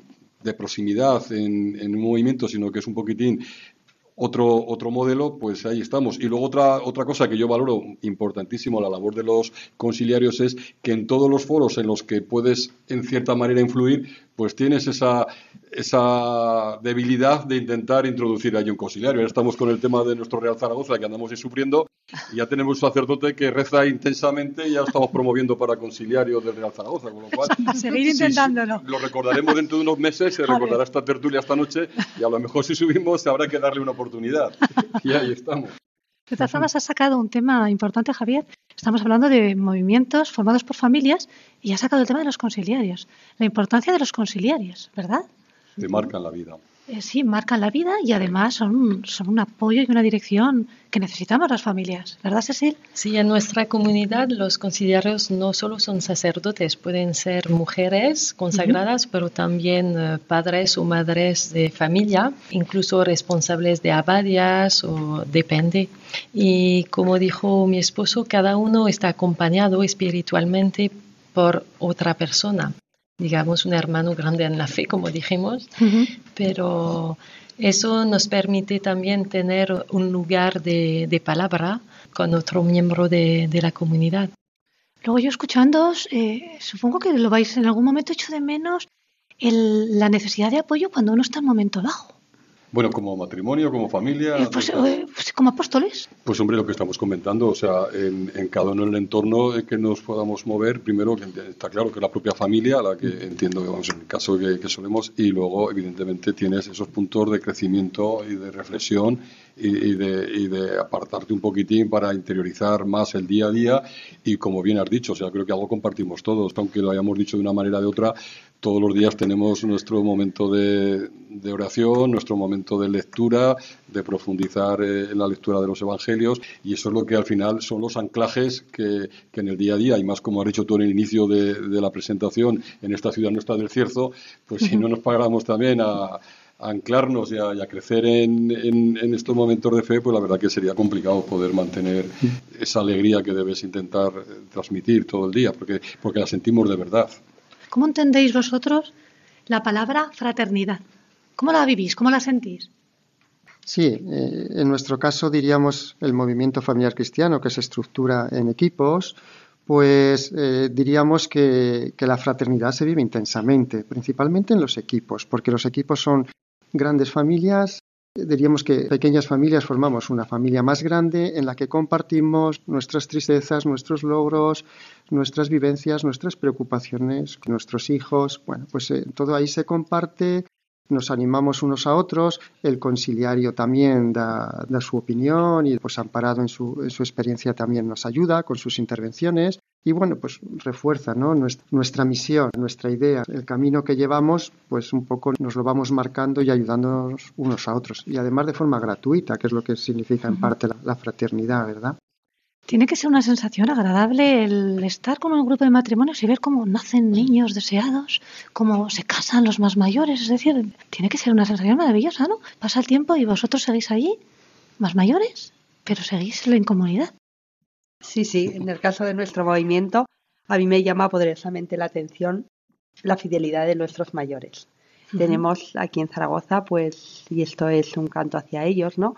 de proximidad en, en, un movimiento, sino que es un poquitín otro, otro modelo, pues ahí estamos. Y luego otra, otra cosa que yo valoro importantísimo la labor de los conciliarios es que en todos los foros en los que puedes en cierta manera influir, pues tienes esa, esa debilidad de intentar introducir allí un conciliario. Ahora estamos con el tema de nuestro Real Zaragoza, que andamos ahí sufriendo, y ya tenemos un sacerdote que reza intensamente y ya lo estamos promoviendo para conciliario del Real Zaragoza, con lo cual... (laughs) Seguir intentándolo. lo recordaremos dentro de unos meses, se (laughs) recordará esta tertulia esta noche, y a lo mejor si subimos habrá que darle una oportunidad. (laughs) Y ahí estamos. De todas formas, has sacado un tema importante, Javier. Estamos hablando de movimientos formados por familias y has sacado el tema de los conciliarios. La importancia de los conciliarios, ¿verdad? Te marcan la vida. Eh, sí, marcan la vida y además son, son un apoyo y una dirección que necesitamos las familias, ¿verdad, Cecil? Sí, en nuestra comunidad los conciliarios no solo son sacerdotes, pueden ser mujeres consagradas, pero también eh, padres o madres de familia, incluso responsables de abadías o depende. Y como dijo mi esposo, cada uno está acompañado espiritualmente por otra persona digamos, un hermano grande en la fe, como dijimos, pero eso nos permite también tener un lugar de, de palabra con otro miembro de, de, la comunidad. Luego yo escuchando, eh, supongo que lo vais en algún momento hecho de menos el, la necesidad de apoyo cuando uno está en un momento bajo. Bueno, como matrimonio, como familia. Eh, pues, eh, pues, como apóstoles. Pues hombre, lo que estamos comentando, o sea, en, en cada uno en el entorno que nos podamos mover, primero está claro que la propia familia, la que entiendo, vamos, en el caso que, que solemos, y luego, evidentemente, tienes esos puntos de crecimiento y de reflexión y, y, de, y de apartarte un poquitín para interiorizar más el día a día. Y como bien has dicho, o sea, creo que algo compartimos todos, aunque lo hayamos dicho de una manera o de otra, todos los días tenemos nuestro momento de, de, oración, nuestro momento de lectura, de profundizar eh, en la lectura de los evangelios, y eso es lo que al final son los anclajes que, que en el día a día, y más como has dicho tú en el inicio de, de la presentación, en esta ciudad nuestra del Cierzo, pues si no nos pagáramos también a, a anclarnos y a, y a crecer en, en, en, estos momentos de fe, pues la verdad que sería complicado poder mantener esa alegría que debes intentar eh, transmitir todo el día, porque, porque la sentimos de verdad. ¿Cómo entendéis vosotros la palabra fraternidad? ¿Cómo la vivís? ¿Cómo la sentís? Sí, eh, en nuestro caso diríamos el movimiento familiar cristiano que se estructura en equipos, pues eh, diríamos que, que, la fraternidad se vive intensamente, principalmente en los equipos, porque los equipos son grandes familias Diríamos que pequeñas familias formamos una familia más grande en la que compartimos nuestras tristezas, nuestros logros, nuestras vivencias, nuestras preocupaciones, nuestros hijos. Bueno, pues eh, todo ahí se comparte, nos animamos unos a otros, el conciliario también da, da su opinión y pues amparado en su, en su, experiencia también nos ayuda con sus intervenciones y bueno, pues refuerza ¿no? nuestra, nuestra, misión, nuestra idea, el camino que llevamos, pues un poco nos lo vamos marcando y ayudándonos unos a otros y además de forma gratuita, que es lo que significa en parte la, la fraternidad, ¿verdad? Tiene que ser una sensación agradable el estar con un grupo de matrimonios y ver cómo nacen niños deseados, cómo se casan los más mayores. Es decir, tiene que ser una sensación maravillosa, ¿no? Pasa el tiempo y vosotros seguís allí, más mayores, pero seguís en comunidad. Sí, sí, en el caso de nuestro movimiento, a mí me llama poderosamente la atención la fidelidad de nuestros mayores. Uh -huh. Tenemos aquí en Zaragoza, pues, y esto es un canto hacia ellos, ¿no?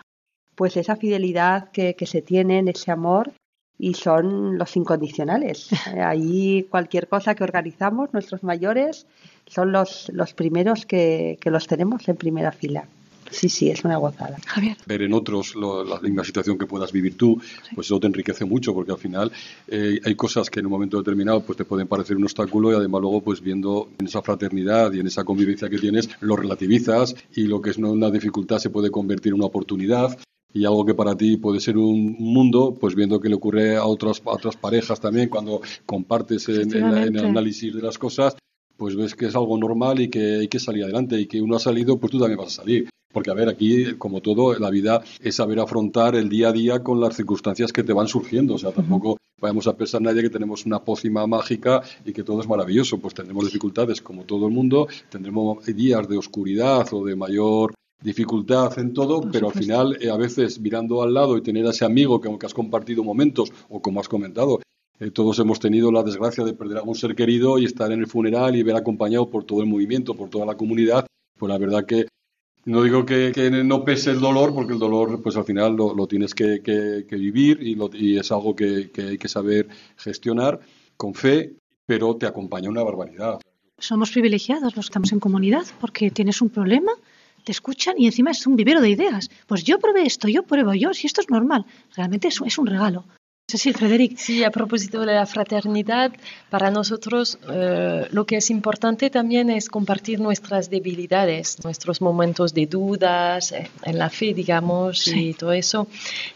Pues esa fidelidad que, que, se tienen, ese amor y son los incondicionales. (laughs) Ahí cualquier cosa que organizamos, nuestros mayores son los, los primeros que, que los tenemos en primera fila. Sí, sí, es una gozada. Javier. ver en otros lo- la misma situación que puedas vivir tú, pues eso te enriquece mucho, porque al final eh, hay cosas que en un momento determinado pues te pueden parecer un obstáculo y además luego pues viendo en esa fraternidad y en esa convivencia que tienes, lo relativizas y lo que es una dificultad se puede convertir en una oportunidad. Y algo que para ti puede ser un mundo, pues viendo que le ocurre a otras, a otras parejas también, cuando compartes en- en el análisis de las cosas, pues ves que es algo normal y que hay que salir adelante y que uno ha salido, pues tú también vas a salir. Porque, a ver, aquí, como todo, la vida es saber afrontar el día a día con las circunstancias que te van surgiendo. O sea, tampoco vayamos a pensar nadie que tenemos una pócima mágica y que todo es maravilloso. Pues tendremos dificultades como todo el mundo, tendremos días de oscuridad o de mayor dificultad en todo, Por pero al supuesto. final, eh, a veces mirando al lado y tener a ese amigo que, aunque has compartido momentos, o como has comentado, eh, todos hemos tenido la desgracia de perder a un ser querido y estar en el funeral y ver acompañado por todo el movimiento, por toda la comunidad, pues la verdad que no digo que, que no pese el dolor, porque el dolor, pues al final lo, lo tienes que, que- que vivir y, lo- y es algo que, que hay que saber gestionar con fe, pero te acompaña una barbaridad. Somos privilegiados los que estamos en comunidad porque tienes un problema, te escuchan y encima es un vivero de ideas. Pues yo probé esto, yo pruebo yo, si esto es normal. Realmente es, es un regalo. Cecil, Frederic, Sí, a propósito de la fraternidad, para nosotros eh, lo que es importante también es compartir nuestras debilidades, nuestros momentos de dudas eh, en la fe, digamos, Sí. y todo eso.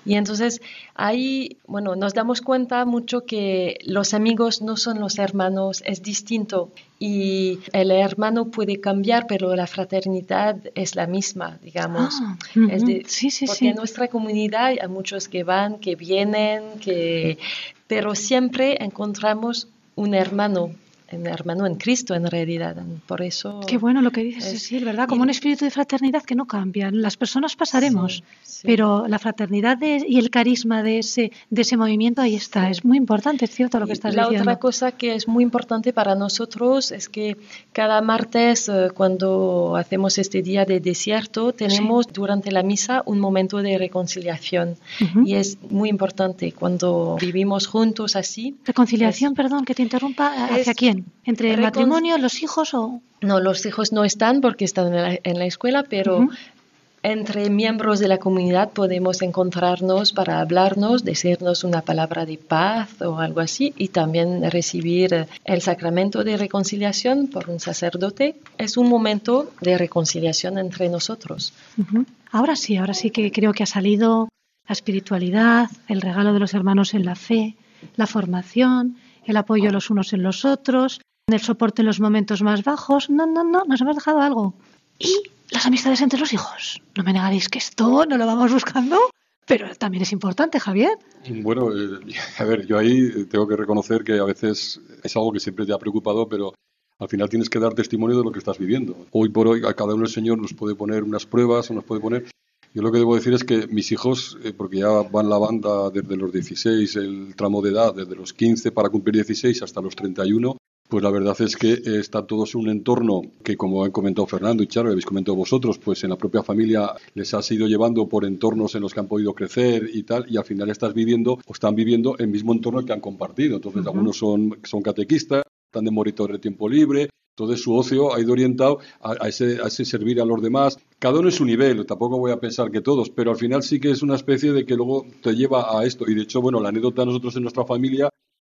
Y entonces ahí, bueno, nos damos cuenta mucho que los amigos no son los hermanos, es distinto. Y el hermano puede cambiar, pero la fraternidad es la misma, digamos. Ah, Es ujú. de- Sí, sí, porque sí. en nuestra comunidad hay muchos que van, que vienen, que... pero siempre encontramos un hermano, un hermano en Cristo en realidad. Por eso... Qué bueno lo que dices, es- Cecil, ¿verdad? Como un espíritu de fraternidad que no cambia. Las personas pasaremos, Sí, sí. pero la fraternidad de- y el carisma de ese, de ese movimiento ahí está. Es muy importante, es cierto lo que Y estás la diciendo. otra cosa que es muy importante para nosotros es que cada martes, eh, cuando hacemos este día de desierto, tenemos durante la misa un momento de reconciliación. Ujú. Y es muy importante cuando vivimos juntos así. Reconciliación, perdón, que te interrumpa, ¿hacia es- quién? ¿Entre el matrimonio, los hijos o...? No, los hijos no están porque están en la, en la escuela, pero entre miembros de la comunidad podemos encontrarnos para hablarnos, decirnos una palabra de paz o algo así y también recibir el sacramento de reconciliación por un sacerdote. Es un momento de reconciliación entre nosotros. Ahora sí, ahora sí que creo que ha salido la espiritualidad, el regalo de los hermanos en la fe, la formación, el apoyo los unos en los otros, el soporte en los momentos más bajos. No, no, no, nos hemos dejado algo. Y las amistades entre los hijos. No me negaréis que esto no lo vamos buscando, pero también es importante, Javier. Bueno, eh, a ver, yo ahí tengo que reconocer que a veces es algo que siempre te ha preocupado, pero al final tienes que dar testimonio de lo que estás viviendo. Hoy por hoy a cada uno el Señor nos puede poner unas pruebas o nos puede poner... Yo lo que debo decir es que mis hijos, eh, porque ya van la banda desde los 16, el tramo de edad, desde los 15 para cumplir 16 hasta los 31, pues la verdad es que eh, están todos en un entorno que, como han comentado Fernando y Charo, y habéis comentado vosotros, pues en la propia familia les has ido llevando por entornos en los que han podido crecer y tal, y al final estás viviendo o están viviendo el mismo entorno que han compartido. Entonces, algunos son, son catequistas, están de monitor de tiempo libre, entonces su ocio ha ido orientado a, ese, a ese servir a los demás. Cada uno es su nivel, tampoco voy a pensar que todos, pero al final sí que es una especie de que luego te lleva a esto. Y de hecho, bueno, la anécdota nosotros en nuestra familia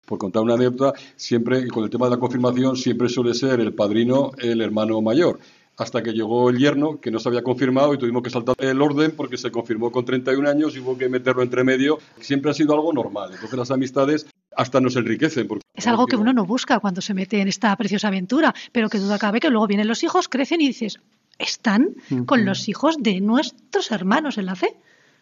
por contar una anécdota, siempre, con el tema de la confirmación, siempre suele ser el padrino el hermano mayor. Hasta que llegó el yerno, que no se había confirmado, y tuvimos que saltar el orden porque se confirmó con 31 años y hubo que meterlo entre medio. Siempre ha sido algo normal. Entonces las amistades hasta nos enriquecen. Porque, Es algo que uno no busca cuando se mete en esta preciosa aventura, pero que duda cabe que luego vienen los hijos, crecen y dices, están con los hijos de nuestros hermanos en la fe,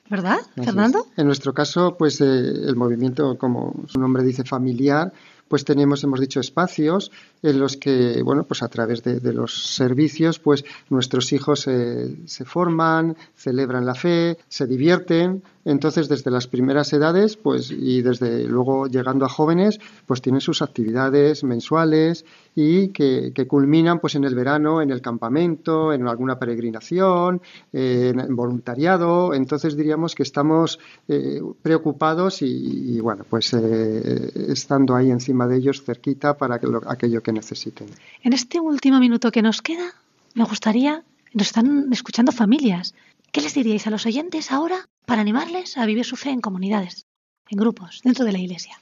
¿verdad, Así Fernando? es. En nuestro caso, pues eh, el movimiento, como su nombre dice, familiar, pues tenemos, hemos dicho, espacios en los que, bueno, pues a través de, los servicios, pues nuestros hijos eh, se forman, celebran la fe, se divierten. Entonces, desde las primeras edades, pues, y desde luego llegando a jóvenes, pues tienen sus actividades mensuales y que, culminan, pues, en el verano, en el campamento, en alguna peregrinación, en voluntariado. Entonces, diríamos que estamos eh, preocupados y, y, bueno, pues eh, estando ahí encima de ellos, cerquita, para que lo- aquello que necesiten. En este último minuto que nos queda, me gustaría, nos están escuchando familias, ¿qué les diríais a los oyentes ahora para animarles a vivir su fe en comunidades, en grupos, dentro de la iglesia?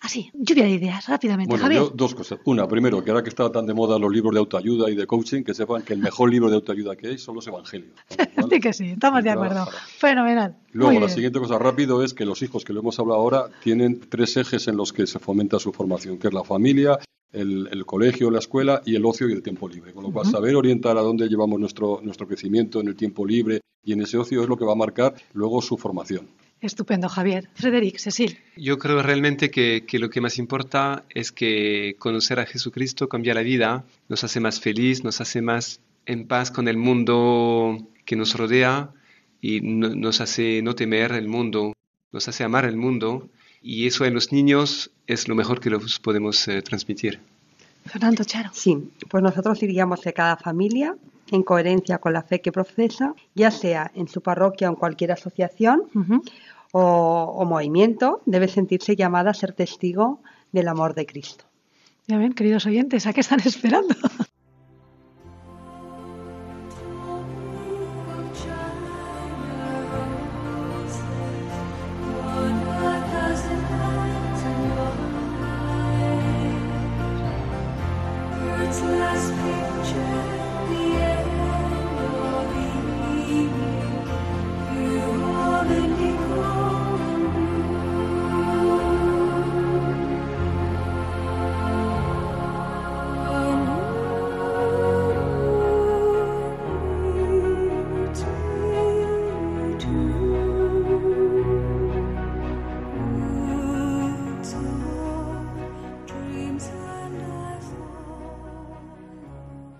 Así, lluvia de ideas, rápidamente. Bueno, Javier, yo dos cosas. Una, primero, que ahora que está tan de moda los libros de autoayuda y de coaching, que sepan que el mejor libro de autoayuda que hay son los evangelios. (laughs) ¿vale? sí que sí, estamos de acuerdo. Fenomenal. Luego, Muy la bien. siguiente cosa rápido es que los hijos, que lo hemos hablado ahora, tienen tres ejes en los que se fomenta su formación, que es la familia, el, el colegio, la escuela y el ocio y el tiempo libre. Con lo cual, saber orientar a dónde llevamos nuestro, nuestro crecimiento en el tiempo libre y en ese ocio es lo que va a marcar luego su formación. Estupendo, Javier. Frederic, Cecil. Yo creo realmente que, que lo que más importa es que conocer a Jesucristo cambia la vida, nos hace más feliz, nos hace más en paz con el mundo que nos rodea y no- nos hace no temer el mundo, nos hace amar el mundo y eso en los niños es lo mejor que los podemos eh, transmitir. Fernando Charo. Sí, pues nosotros diríamos que cada familia, en coherencia con la fe que profesa, ya sea en su parroquia o en cualquier asociación Ujú. O, movimiento, debe sentirse llamada a ser testigo del amor de Cristo. Ya ven, queridos oyentes, ¿a qué están esperando?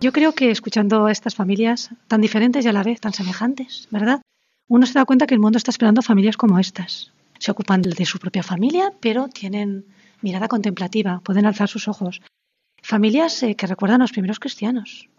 Yo creo que escuchando a estas familias tan diferentes y a la vez tan semejantes, ¿verdad? Uno se da cuenta que el mundo está esperando familias como estas. Se ocupan de su propia familia, pero tienen mirada contemplativa, pueden alzar sus ojos. Familias eh, que recuerdan a los primeros cristianos.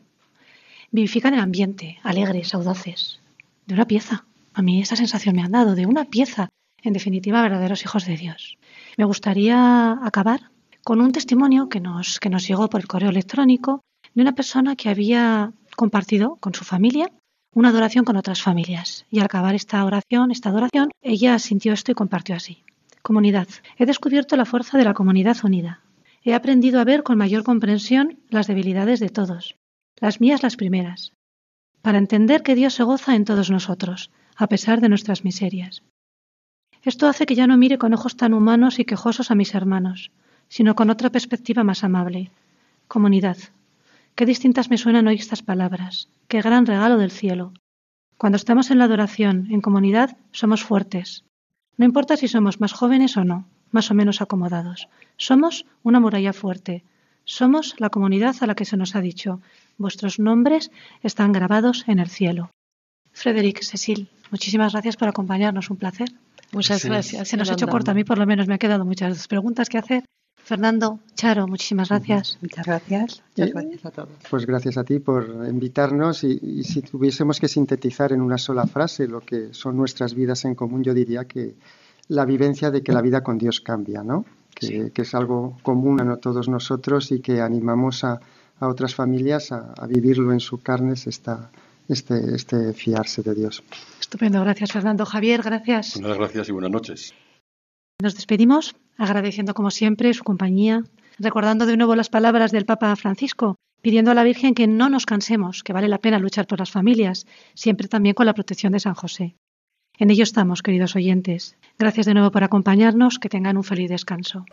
Vivifican el ambiente, alegres, audaces, de una pieza. A mí esa sensación me han dado, de una pieza, en definitiva, verdaderos hijos de Dios. Me gustaría acabar con un testimonio que nos, que nos llegó por el correo electrónico una persona que había compartido con su familia una adoración con otras familias. Y al acabar esta oración, esta adoración, ella sintió esto y compartió así. Comunidad. He descubierto la fuerza de la comunidad unida. He aprendido a ver con mayor comprensión las debilidades de todos, las mías las primeras, para entender que Dios se goza en todos nosotros, a pesar de nuestras miserias. Esto hace que ya no mire con ojos tan humanos y quejosos a mis hermanos, sino con otra perspectiva más amable. Comunidad. Qué distintas me suenan hoy estas palabras. Qué gran regalo del cielo. Cuando estamos en la adoración, en comunidad, somos fuertes. No importa si somos más jóvenes o no, más o menos acomodados. Somos una muralla fuerte. Somos la comunidad a la que se nos ha dicho, vuestros nombres están grabados en el cielo. Frederic, Cecil, muchísimas gracias por acompañarnos. Un placer. Muchas gracias. Se nos ha hecho corto a mí, por lo menos me han quedado muchas preguntas que hacer. Fernando, Charo, muchísimas gracias. Muchas gracias. Muchas gracias a todos. Pues gracias a ti por invitarnos y, y si tuviésemos que sintetizar en una sola frase lo que son nuestras vidas en común, yo diría que la vivencia de que la vida con Dios cambia, ¿no? Que, que es algo común a todos nosotros y que animamos a, a otras familias a, a vivirlo en su carnes, esta, este, este fiarse de Dios. Estupendo, gracias Fernando. Javier, gracias. Muchas gracias y buenas noches. Nos despedimos agradeciendo como siempre su compañía, recordando de nuevo las palabras del Papa Francisco, pidiendo a la Virgen que no nos cansemos, que vale la pena luchar por las familias, siempre también con la protección de San José. En ello estamos, queridos oyentes. Gracias de nuevo por acompañarnos, que tengan un feliz descanso.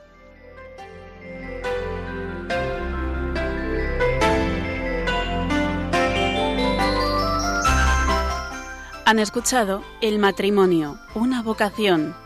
Han escuchado El matrimonio, una vocación